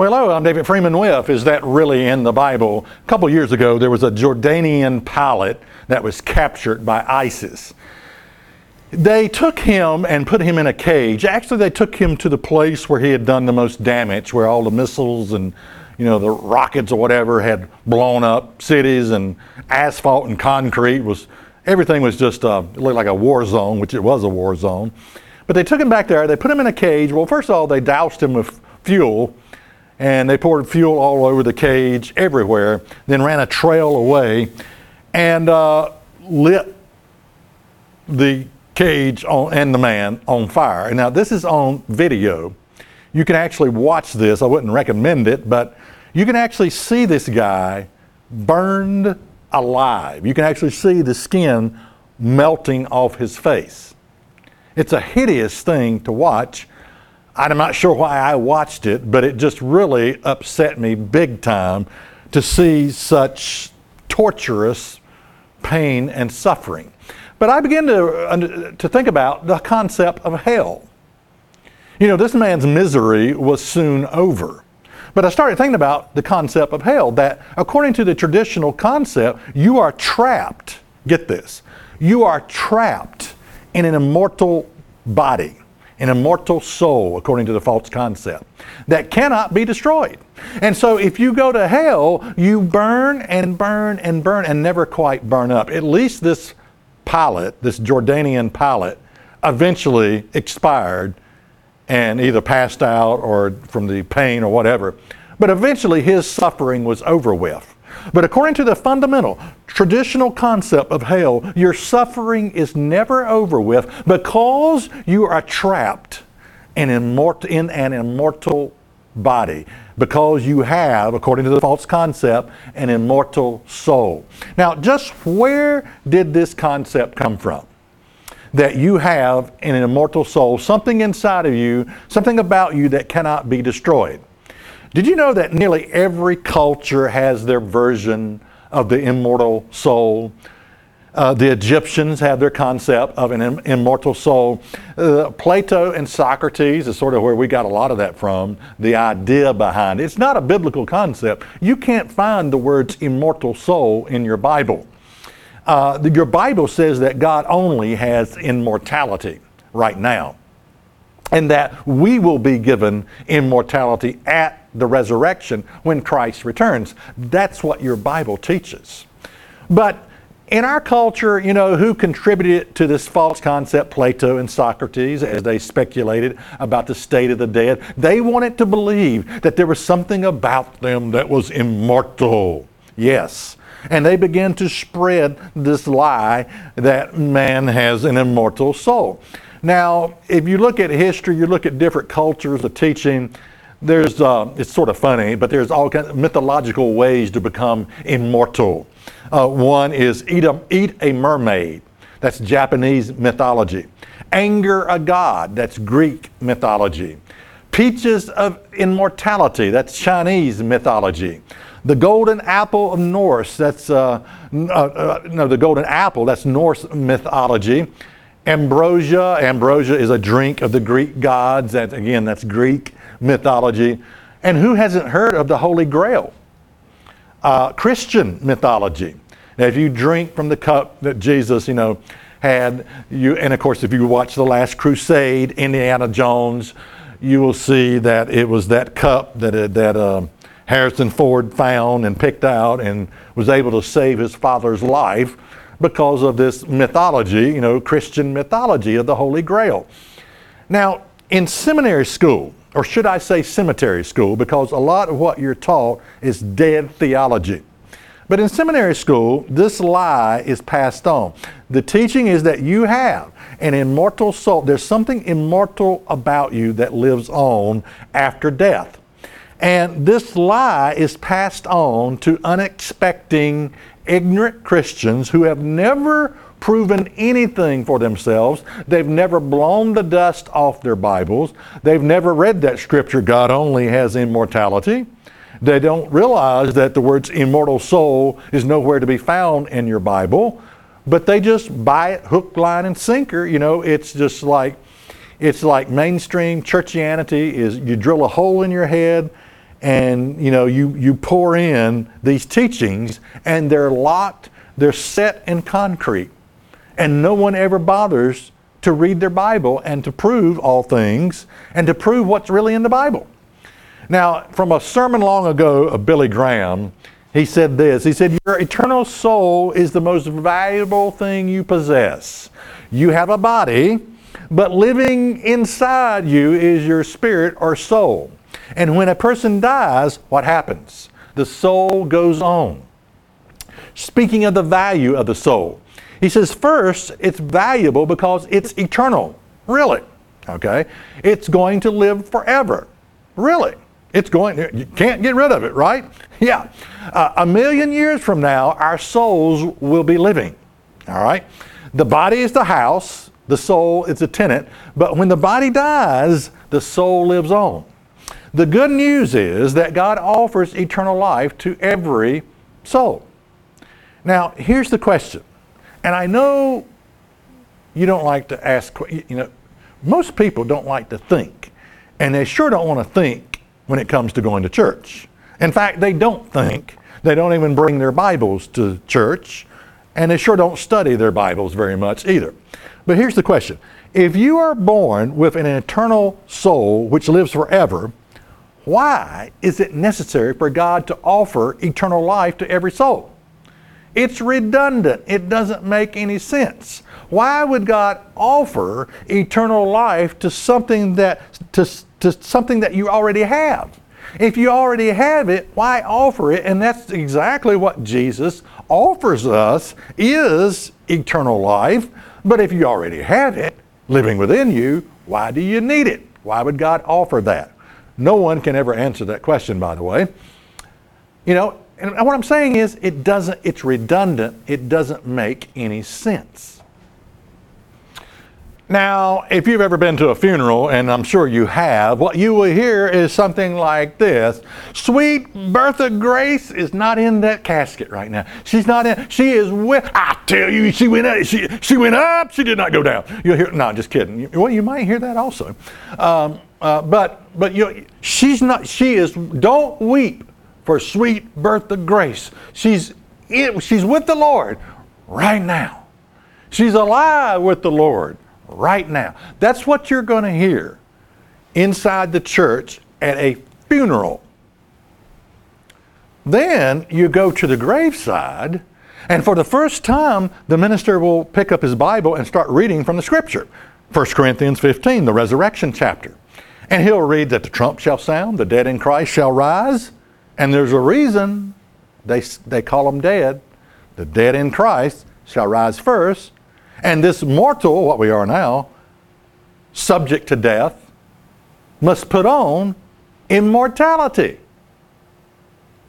Well, hello, I'm David Freeman with Is That Really in the Bible? A couple years ago, there was a Jordanian pilot that was captured by ISIS. They took him and put him in a cage. Actually, they took him to the place where he had done the most damage, where all the missiles and you know the rockets or whatever had blown up cities and asphalt and concrete was everything was just uh, looked like a war zone, which it was a war zone. But they took him back there. They put him in a cage. Well, first of all, they doused him with fuel and they poured fuel all over the cage, everywhere, then ran a trail away and uh, lit the cage on, and the man on fire. Now, this is on video. You can actually watch this. I wouldn't recommend it, but you can actually see this guy burned alive. You can actually see the skin melting off his face. It's a hideous thing to watch. I'm not sure why I watched it, but it just really upset me big time to see such torturous pain and suffering. But I began to, to think about the concept of hell. You know, this man's misery was soon over. But I started thinking about the concept of hell, that according to the traditional concept, you are trapped, get this, you are trapped in an immortal body an immortal soul, according to the false concept, that cannot be destroyed. And so if you go to hell, you burn and burn and burn and never quite burn up. At least this pilot, this Jordanian pilot, eventually expired and either passed out or from the pain or whatever. But eventually his suffering was over with. But according to the fundamental traditional concept of hell, your suffering is never over with because you are trapped in, immortal, in an immortal body. Because you have, according to the false concept, an immortal soul. Now, just where did this concept come from? That you have an immortal soul, something inside of you, something about you that cannot be destroyed. Did you know that nearly every culture has their version of the immortal soul? Uh, the Egyptians have their concept of an Im- immortal soul. Uh, Plato and Socrates is sort of where we got a lot of that from, the idea behind it. It's not a biblical concept. You can't find the words immortal soul in your Bible. Uh, the, your Bible says that God only has immortality right now, and that we will be given immortality at the resurrection when Christ returns. That's what your Bible teaches. But in our culture, you know, who contributed to this false concept? Plato and Socrates, as they speculated about the state of the dead. They wanted to believe that there was something about them that was immortal. Yes. And they began to spread this lie that man has an immortal soul. Now, if you look at history, you look at different cultures, the teaching, there's uh, it's sort of funny, but there's all kinds of mythological ways to become immortal. Uh, one is eat a, eat a mermaid. That's Japanese mythology. Anger a god. That's Greek mythology. Peaches of immortality. That's Chinese mythology. The golden apple of Norse. That's uh, uh, uh no, the golden apple. That's Norse mythology. Ambrosia. Ambrosia is a drink of the Greek gods. That again, that's Greek mythology. And who hasn't heard of the Holy Grail? Uh, Christian mythology. Now, if you drink from the cup that Jesus, you know, had, you, and of course, if you watch The Last Crusade, Indiana Jones, you will see that it was that cup that, uh, that uh, Harrison Ford found and picked out and was able to save his father's life because of this mythology, you know, Christian mythology of the Holy Grail. Now, in seminary school, or should I say cemetery school, because a lot of what you're taught is dead theology. But in seminary school, this lie is passed on. The teaching is that you have an immortal soul. There's something immortal about you that lives on after death. And this lie is passed on to unexpecting ignorant Christians who have never proven anything for themselves. They've never blown the dust off their Bibles. They've never read that scripture, God only has immortality. They don't realize that the words immortal soul is nowhere to be found in your Bible, but they just buy it hook, line, and sinker. You know, it's just like it's like mainstream churchianity is you drill a hole in your head and you know you, you pour in these teachings and they're locked, they're set in concrete. And no one ever bothers to read their Bible and to prove all things and to prove what's really in the Bible. Now, from a sermon long ago of Billy Graham, he said this He said, Your eternal soul is the most valuable thing you possess. You have a body, but living inside you is your spirit or soul. And when a person dies, what happens? The soul goes on. Speaking of the value of the soul, he says, first, it's valuable because it's eternal. Really. Okay? It's going to live forever. Really. It's going, you can't get rid of it, right? Yeah. Uh, a million years from now, our souls will be living. All right? The body is the house, the soul is a tenant, but when the body dies, the soul lives on. The good news is that God offers eternal life to every soul. Now, here's the question and I know you don't like to ask, you know, most people don't like to think, and they sure don't want to think when it comes to going to church. In fact, they don't think. They don't even bring their Bibles to church, and they sure don't study their Bibles very much either. But here's the question If you are born with an eternal soul which lives forever, why is it necessary for God to offer eternal life to every soul? It's redundant. It doesn't make any sense. Why would God offer eternal life to something that to, to something that you already have? If you already have it, why offer it? And that's exactly what Jesus offers us is eternal life. But if you already have it living within you, why do you need it? Why would God offer that? No one can ever answer that question, by the way. You know, and what I'm saying is, it doesn't, it's redundant. It doesn't make any sense. Now, if you've ever been to a funeral, and I'm sure you have, what you will hear is something like this Sweet Bertha Grace is not in that casket right now. She's not in, she is with, I tell you, she went up, she, she went up, she did not go down. You'll hear, no, just kidding. Well, you might hear that also. Um, uh, but but you, she's not, she is, don't weep for sweet Bertha Grace. She's, in, she's with the Lord right now. She's alive with the Lord right now. That's what you're going to hear inside the church at a funeral. Then you go to the graveside, and for the first time, the minister will pick up his Bible and start reading from the scripture. 1 Corinthians 15, the resurrection chapter. And he'll read that the trump shall sound, the dead in Christ shall rise, and there's a reason they, they call them dead. The dead in Christ shall rise first. And this mortal, what we are now, subject to death, must put on immortality.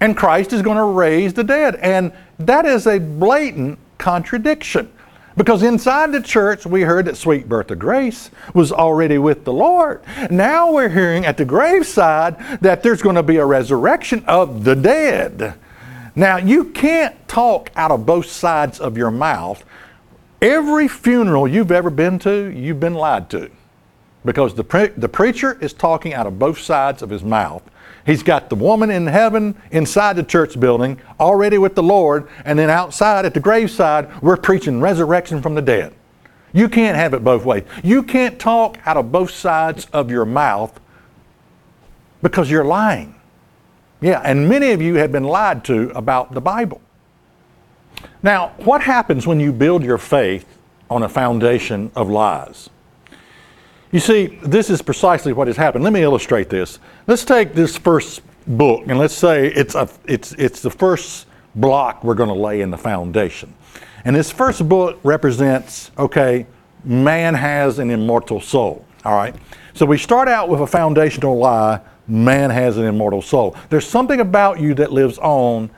And Christ is going to raise the dead. And that is a blatant contradiction. Because inside the church, we heard that sweet Bertha Grace was already with the Lord. Now we're hearing at the graveside that there's going to be a resurrection of the dead. Now, you can't talk out of both sides of your mouth. Every funeral you've ever been to, you've been lied to. Because the, pre- the preacher is talking out of both sides of his mouth. He's got the woman in heaven inside the church building, already with the Lord, and then outside at the graveside, we're preaching resurrection from the dead. You can't have it both ways. You can't talk out of both sides of your mouth because you're lying. Yeah, and many of you have been lied to about the Bible. Now, what happens when you build your faith on a foundation of lies? You see, this is precisely what has happened. Let me illustrate this. Let's take this first book and let's say it's, a, it's, it's the first block we're going to lay in the foundation. And this first book represents, okay, man has an immortal soul. All right? So we start out with a foundational lie man has an immortal soul. There's something about you that lives on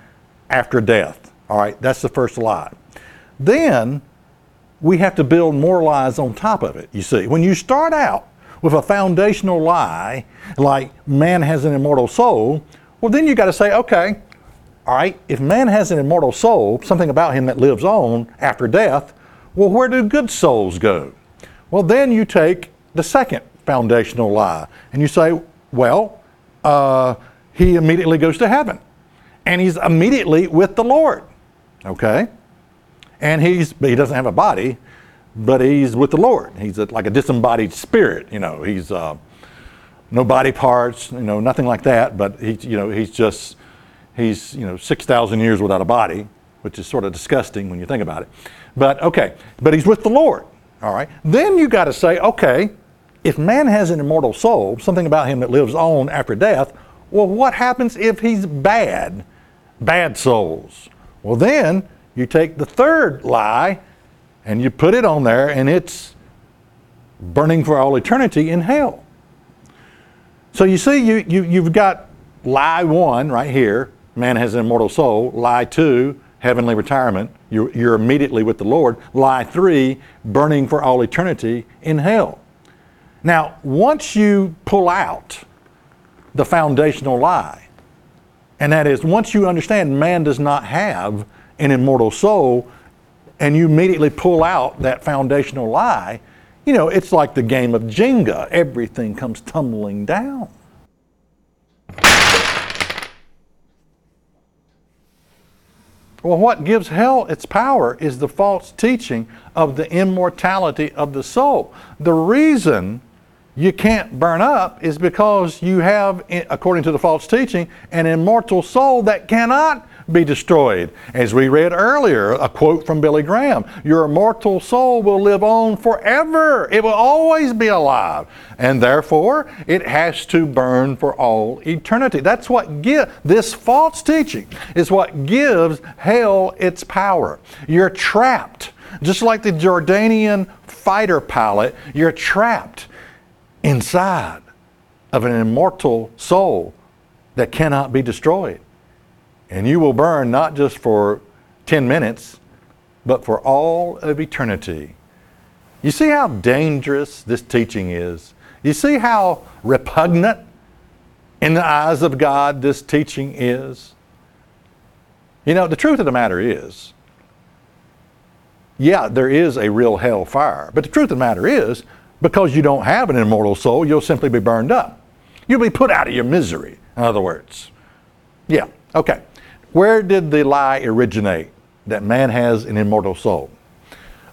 after death. All right, that's the first lie. Then we have to build more lies on top of it. You see, when you start out with a foundational lie, like man has an immortal soul, well, then you got to say, okay, all right, if man has an immortal soul, something about him that lives on after death, well, where do good souls go? Well, then you take the second foundational lie and you say, well, uh, he immediately goes to heaven and he's immediately with the Lord. Okay? And he's, he doesn't have a body, but he's with the Lord. He's a, like a disembodied spirit, you know. He's uh, no body parts, you know, nothing like that, but he's, you know, he's just, he's, you know, 6,000 years without a body, which is sort of disgusting when you think about it. But okay, but he's with the Lord. All right. Then you got to say, okay, if man has an immortal soul, something about him that lives on after death, well, what happens if he's bad? Bad souls. Well, then you take the third lie and you put it on there, and it's burning for all eternity in hell. So you see, you, you, you've got lie one right here man has an immortal soul. Lie two, heavenly retirement. You're, you're immediately with the Lord. Lie three, burning for all eternity in hell. Now, once you pull out the foundational lie, and that is once you understand man does not have an immortal soul, and you immediately pull out that foundational lie, you know, it's like the game of Jenga. Everything comes tumbling down. Well, what gives hell its power is the false teaching of the immortality of the soul. The reason you can't burn up is because you have, according to the false teaching, an immortal soul that cannot be destroyed. As we read earlier, a quote from Billy Graham Your immortal soul will live on forever, it will always be alive, and therefore it has to burn for all eternity. That's what give, this false teaching is what gives hell its power. You're trapped. Just like the Jordanian fighter pilot, you're trapped inside of an immortal soul that cannot be destroyed. And you will burn not just for 10 minutes, but for all of eternity. You see how dangerous this teaching is? You see how repugnant in the eyes of God this teaching is? You know, the truth of the matter is, yeah, there is a real hell fire. But the truth of the matter is, because you don't have an immortal soul, you'll simply be burned up. You'll be put out of your misery, in other words. Yeah, okay. Where did the lie originate that man has an immortal soul?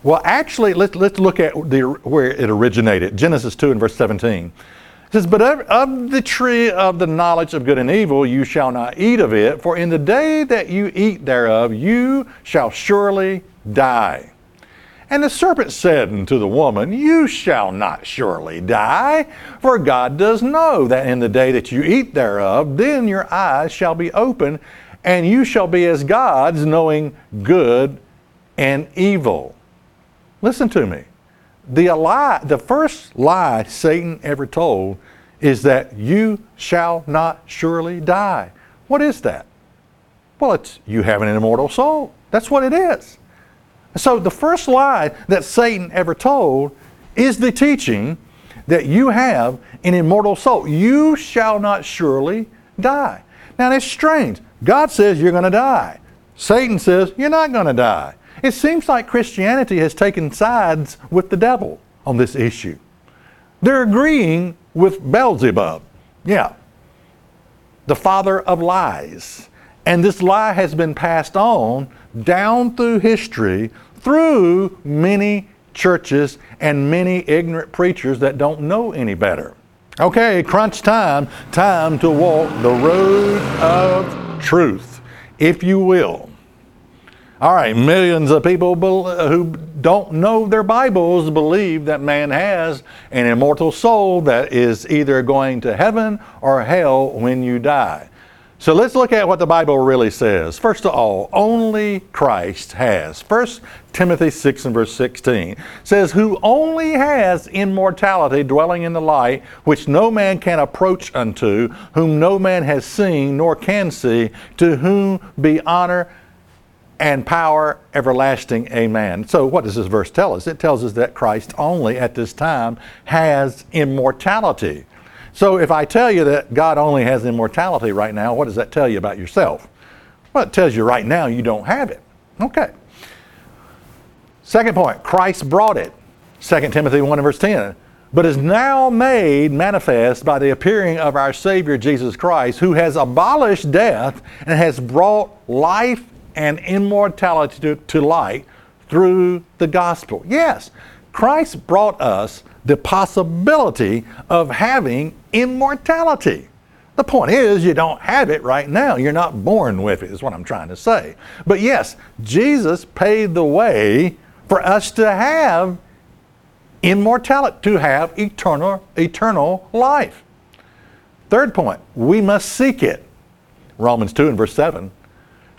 Well, actually, let's, let's look at the, where it originated. Genesis 2 and verse 17. It says, But of, of the tree of the knowledge of good and evil you shall not eat of it, for in the day that you eat thereof you shall surely die. And the serpent said unto the woman, You shall not surely die, for God does know that in the day that you eat thereof, then your eyes shall be open, and you shall be as gods, knowing good and evil. Listen to me. The lie, the first lie Satan ever told is that you shall not surely die. What is that? Well, it's you have an immortal soul. That's what it is. So the first lie that Satan ever told is the teaching that you have an immortal soul. You shall not surely die. Now that's strange. God says you're going to die. Satan says you're not going to die. It seems like Christianity has taken sides with the devil on this issue. They're agreeing with Beelzebub. Yeah. The father of lies. And this lie has been passed on down through history through many churches and many ignorant preachers that don't know any better. Okay, crunch time. Time to walk the road of truth, if you will. All right, millions of people who don't know their Bibles believe that man has an immortal soul that is either going to heaven or hell when you die. So let's look at what the Bible really says. First of all, only Christ has. 1 Timothy 6 and verse 16 says, Who only has immortality dwelling in the light, which no man can approach unto, whom no man has seen nor can see, to whom be honor and power everlasting. Amen. So, what does this verse tell us? It tells us that Christ only at this time has immortality. So, if I tell you that God only has immortality right now, what does that tell you about yourself? Well, it tells you right now you don't have it. Okay. Second point Christ brought it. 2 Timothy 1 and verse 10 but is now made manifest by the appearing of our Savior Jesus Christ, who has abolished death and has brought life and immortality to, to light through the gospel. Yes, Christ brought us the possibility of having immortality. The point is, you don't have it right now. You're not born with it, is what I'm trying to say. But yes, Jesus paid the way for us to have immortality, to have eternal, eternal life. Third point, we must seek it. Romans 2 and verse 7.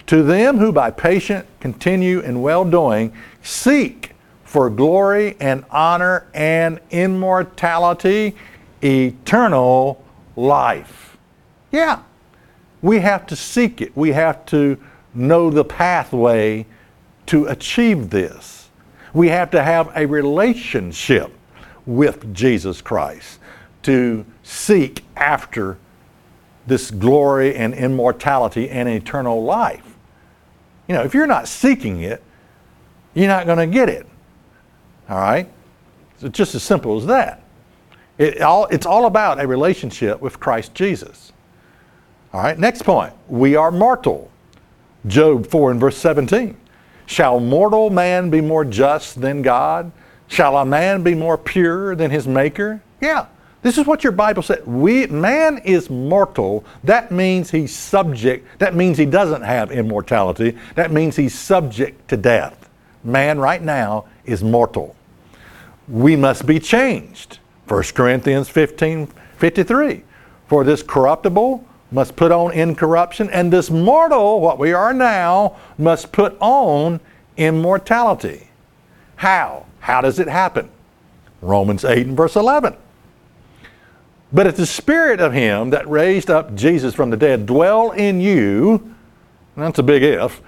To them who by patient continue in well doing seek for glory and honor and immortality, eternal life. Yeah, we have to seek it. We have to know the pathway to achieve this. We have to have a relationship with Jesus Christ to seek after this glory and immortality and eternal life. You know, if you're not seeking it, you're not going to get it. All right? It's just as simple as that. It all, it's all about a relationship with Christ Jesus. All right, next point. We are mortal. Job 4 and verse 17. Shall mortal man be more just than God? Shall a man be more pure than his maker? Yeah. This is what your Bible said. We, man is mortal. That means he's subject. That means he doesn't have immortality. That means he's subject to death. Man right now is mortal. We must be changed. 1 Corinthians 15 53. For this corruptible must put on incorruption, and this mortal, what we are now, must put on immortality. How? How does it happen? Romans 8 and verse 11. But if the spirit of him that raised up Jesus from the dead dwell in you, that's a big if,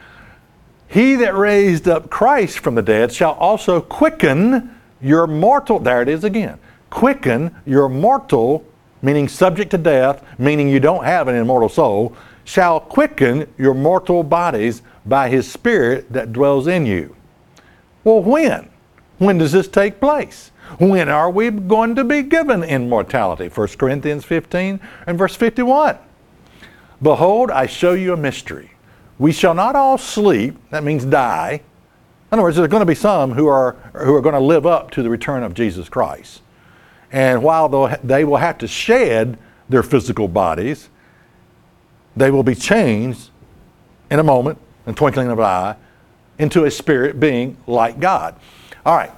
he that raised up Christ from the dead shall also quicken your mortal, there it is again, quicken your mortal meaning subject to death, meaning you don't have an immortal soul, shall quicken your mortal bodies by his Spirit that dwells in you. Well, when? When does this take place? When are we going to be given immortality? 1 Corinthians 15 and verse 51. Behold, I show you a mystery. We shall not all sleep, that means die. In other words, there are going to be some who are, who are going to live up to the return of Jesus Christ. And while they will have to shed their physical bodies, they will be changed in a moment, in twinkling of an eye, into a spirit being like God. All right.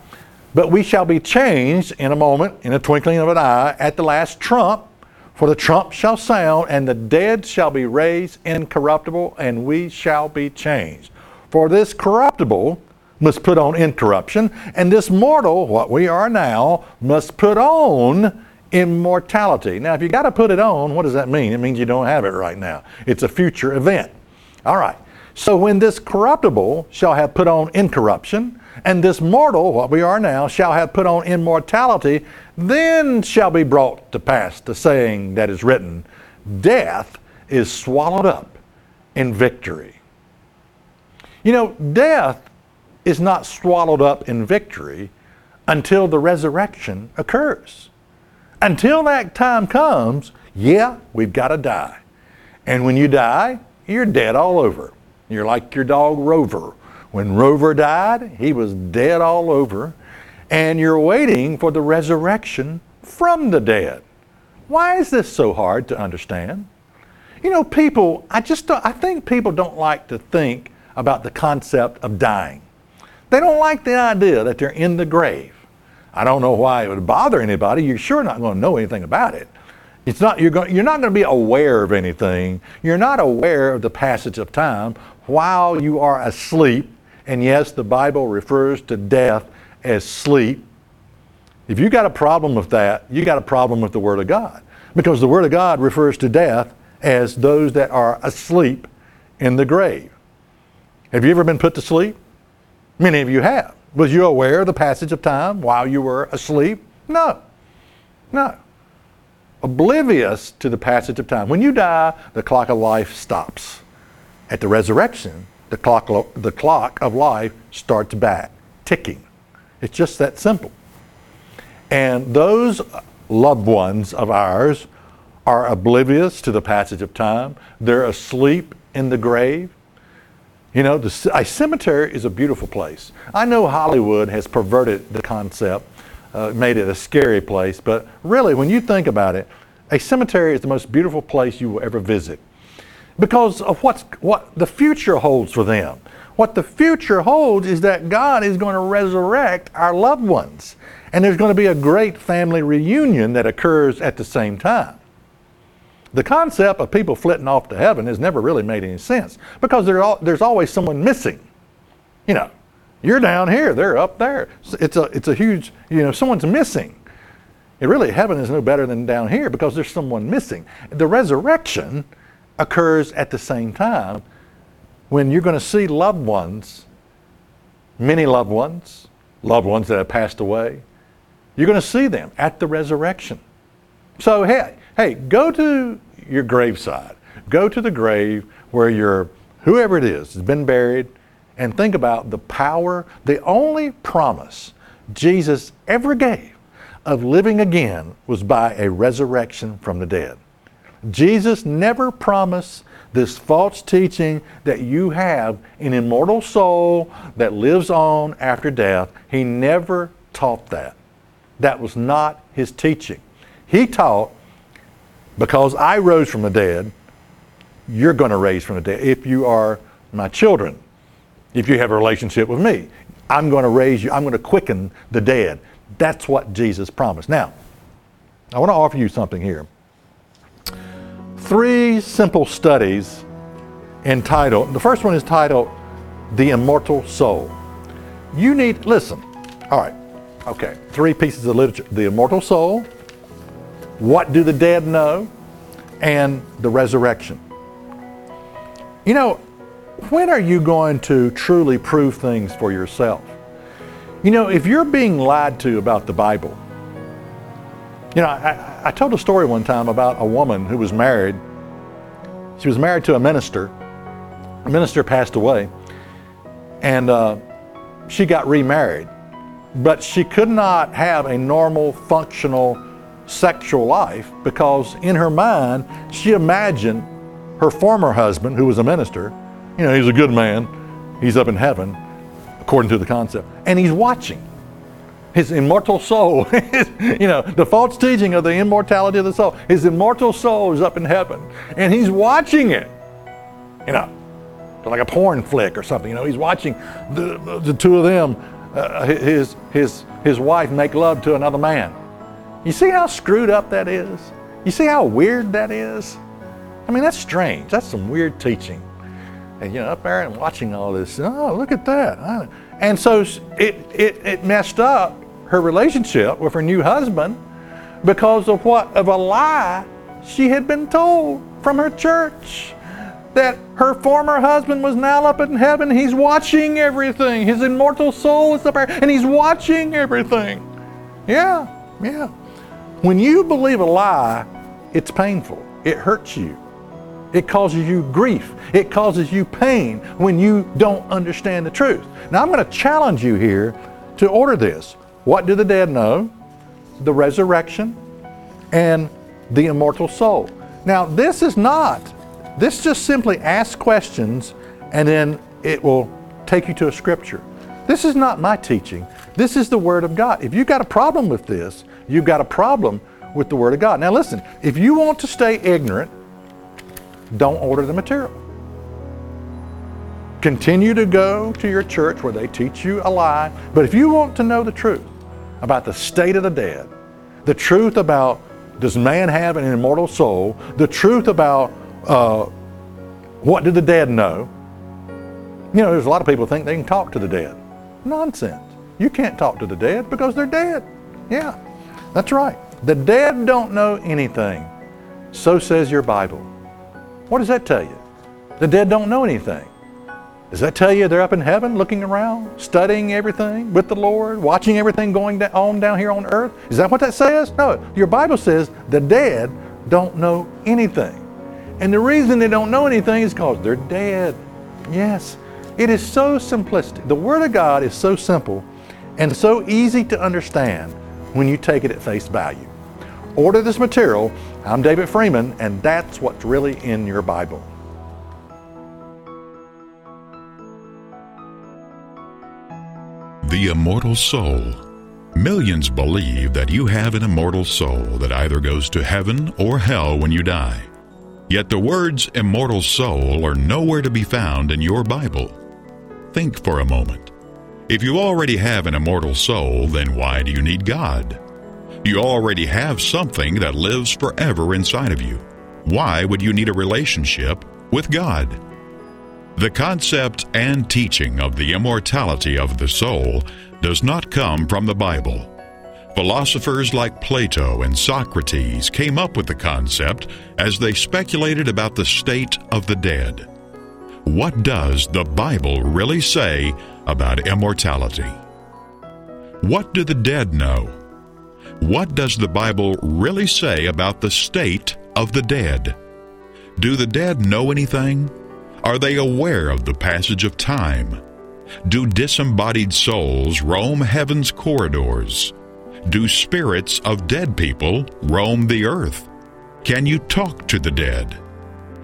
But we shall be changed in a moment, in a twinkling of an eye, at the last trump. For the trump shall sound, and the dead shall be raised incorruptible, and we shall be changed. For this corruptible must put on incorruption, and this mortal, what we are now, must put on immortality. Now, if you got to put it on, what does that mean? It means you don't have it right now. It's a future event. All right. So when this corruptible shall have put on incorruption, and this mortal, what we are now, shall have put on immortality, then shall be brought to pass the saying that is written, Death is swallowed up in victory. You know, death is not swallowed up in victory until the resurrection occurs. Until that time comes, yeah, we've got to die. And when you die, you're dead all over. You're like your dog Rover. When Rover died, he was dead all over. And you're waiting for the resurrection from the dead. Why is this so hard to understand? You know, people, I just don't I think people don't like to think about the concept of dying. They don't like the idea that they're in the grave. I don't know why it would bother anybody. You're sure not going to know anything about it. It's not, you're, going, you're not going to be aware of anything. You're not aware of the passage of time while you are asleep. And yes, the Bible refers to death as sleep. If you got a problem with that, you got a problem with the Word of God. Because the Word of God refers to death as those that are asleep in the grave. Have you ever been put to sleep? Many of you have. Was you aware of the passage of time while you were asleep? No. No. Oblivious to the passage of time. When you die, the clock of life stops. At the resurrection, the clock, the clock of life starts back ticking. It's just that simple. And those loved ones of ours are oblivious to the passage of time. They're asleep in the grave. You know, the, a cemetery is a beautiful place. I know Hollywood has perverted the concept, uh, made it a scary place, but really, when you think about it, a cemetery is the most beautiful place you will ever visit because of what's, what the future holds for them. What the future holds is that God is going to resurrect our loved ones, and there's going to be a great family reunion that occurs at the same time. The concept of people flitting off to heaven has never really made any sense because there's always someone missing. You know, you're down here, they're up there. It's a, it's a huge, you know, someone's missing. It really, heaven is no better than down here because there's someone missing. The resurrection occurs at the same time when you're going to see loved ones, many loved ones, loved ones that have passed away. You're going to see them at the resurrection. So, hey, hey, go to your graveside. Go to the grave where your whoever it is has been buried and think about the power, the only promise Jesus ever gave of living again was by a resurrection from the dead. Jesus never promised this false teaching that you have an immortal soul that lives on after death. He never taught that. That was not his teaching. He taught because I rose from the dead, you're going to raise from the dead. If you are my children, if you have a relationship with me, I'm going to raise you, I'm going to quicken the dead. That's what Jesus promised. Now, I want to offer you something here. Three simple studies entitled, the first one is titled The Immortal Soul. You need, listen, all right, okay, three pieces of literature The Immortal Soul, what do the dead know? And the resurrection. You know, when are you going to truly prove things for yourself? You know, if you're being lied to about the Bible, you know, I, I told a story one time about a woman who was married. She was married to a minister. The minister passed away, and uh, she got remarried. But she could not have a normal, functional sexual life because in her mind she imagined her former husband, who was a minister, you know, he's a good man, he's up in heaven, according to the concept, and he's watching. His immortal soul, you know, the false teaching of the immortality of the soul. His immortal soul is up in heaven, and he's watching it. You know, like a porn flick or something. You know, he's watching the, the two of them, uh, his, his, his wife, make love to another man. You see how screwed up that is? You see how weird that is? I mean, that's strange. That's some weird teaching. And you know, up there and watching all this, oh, look at that. And so it, it, it messed up her relationship with her new husband because of what? Of a lie she had been told from her church that her former husband was now up in heaven. He's watching everything. His immortal soul is up there and he's watching everything. Yeah, yeah. When you believe a lie, it's painful. It hurts you. It causes you grief. It causes you pain when you don't understand the truth. Now, I'm going to challenge you here to order this. What do the dead know? The resurrection and the immortal soul. Now, this is not, this just simply asks questions and then it will take you to a scripture. This is not my teaching. This is the Word of God. If you've got a problem with this, you've got a problem with the Word of God. Now, listen, if you want to stay ignorant, don't order the material. Continue to go to your church where they teach you a lie. But if you want to know the truth about the state of the dead, the truth about does man have an immortal soul, the truth about uh, what do the dead know, you know, there's a lot of people think they can talk to the dead. Nonsense. You can't talk to the dead because they're dead. Yeah, that's right. The dead don't know anything. So says your Bible. What does that tell you? The dead don't know anything. Does that tell you they're up in heaven looking around, studying everything with the Lord, watching everything going on down here on earth? Is that what that says? No. Your Bible says the dead don't know anything. And the reason they don't know anything is because they're dead. Yes. It is so simplistic. The Word of God is so simple and so easy to understand when you take it at face value. Order this material. I'm David Freeman, and that's what's really in your Bible. The immortal soul. Millions believe that you have an immortal soul that either goes to heaven or hell when you die. Yet the words immortal soul are nowhere to be found in your Bible. Think for a moment. If you already have an immortal soul, then why do you need God? You already have something that lives forever inside of you. Why would you need a relationship with God? The concept and teaching of the immortality of the soul does not come from the Bible. Philosophers like Plato and Socrates came up with the concept as they speculated about the state of the dead. What does the Bible really say about immortality? What do the dead know? What does the Bible really say about the state of the dead? Do the dead know anything? Are they aware of the passage of time? Do disembodied souls roam heaven's corridors? Do spirits of dead people roam the earth? Can you talk to the dead?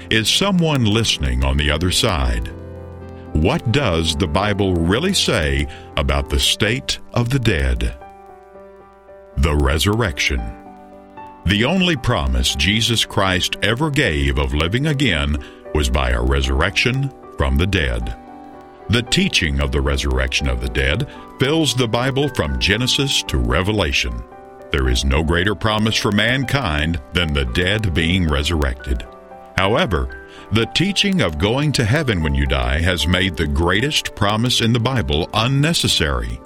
Is someone listening on the other side? What does the Bible really say about the state of the dead? The Resurrection. The only promise Jesus Christ ever gave of living again was by a resurrection from the dead. The teaching of the resurrection of the dead fills the Bible from Genesis to Revelation. There is no greater promise for mankind than the dead being resurrected. However, the teaching of going to heaven when you die has made the greatest promise in the Bible unnecessary.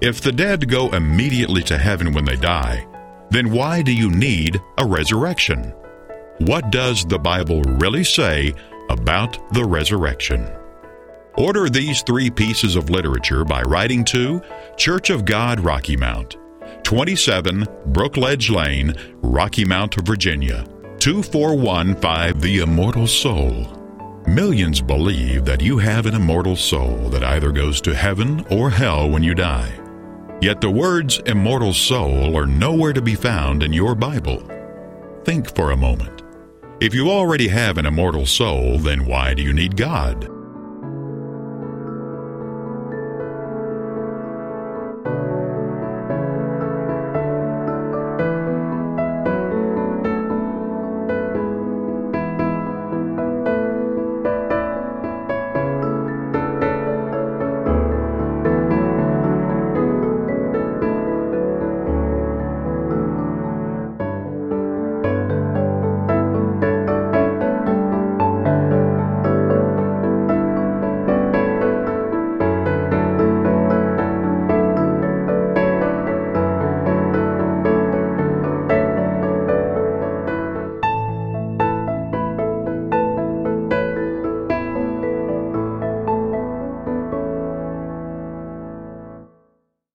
If the dead go immediately to heaven when they die, then why do you need a resurrection? What does the Bible really say about the resurrection? Order these three pieces of literature by writing to Church of God Rocky Mount, 27 Brookledge Lane, Rocky Mount, Virginia, 2415. The Immortal Soul. Millions believe that you have an immortal soul that either goes to heaven or hell when you die. Yet the words immortal soul are nowhere to be found in your Bible. Think for a moment. If you already have an immortal soul, then why do you need God?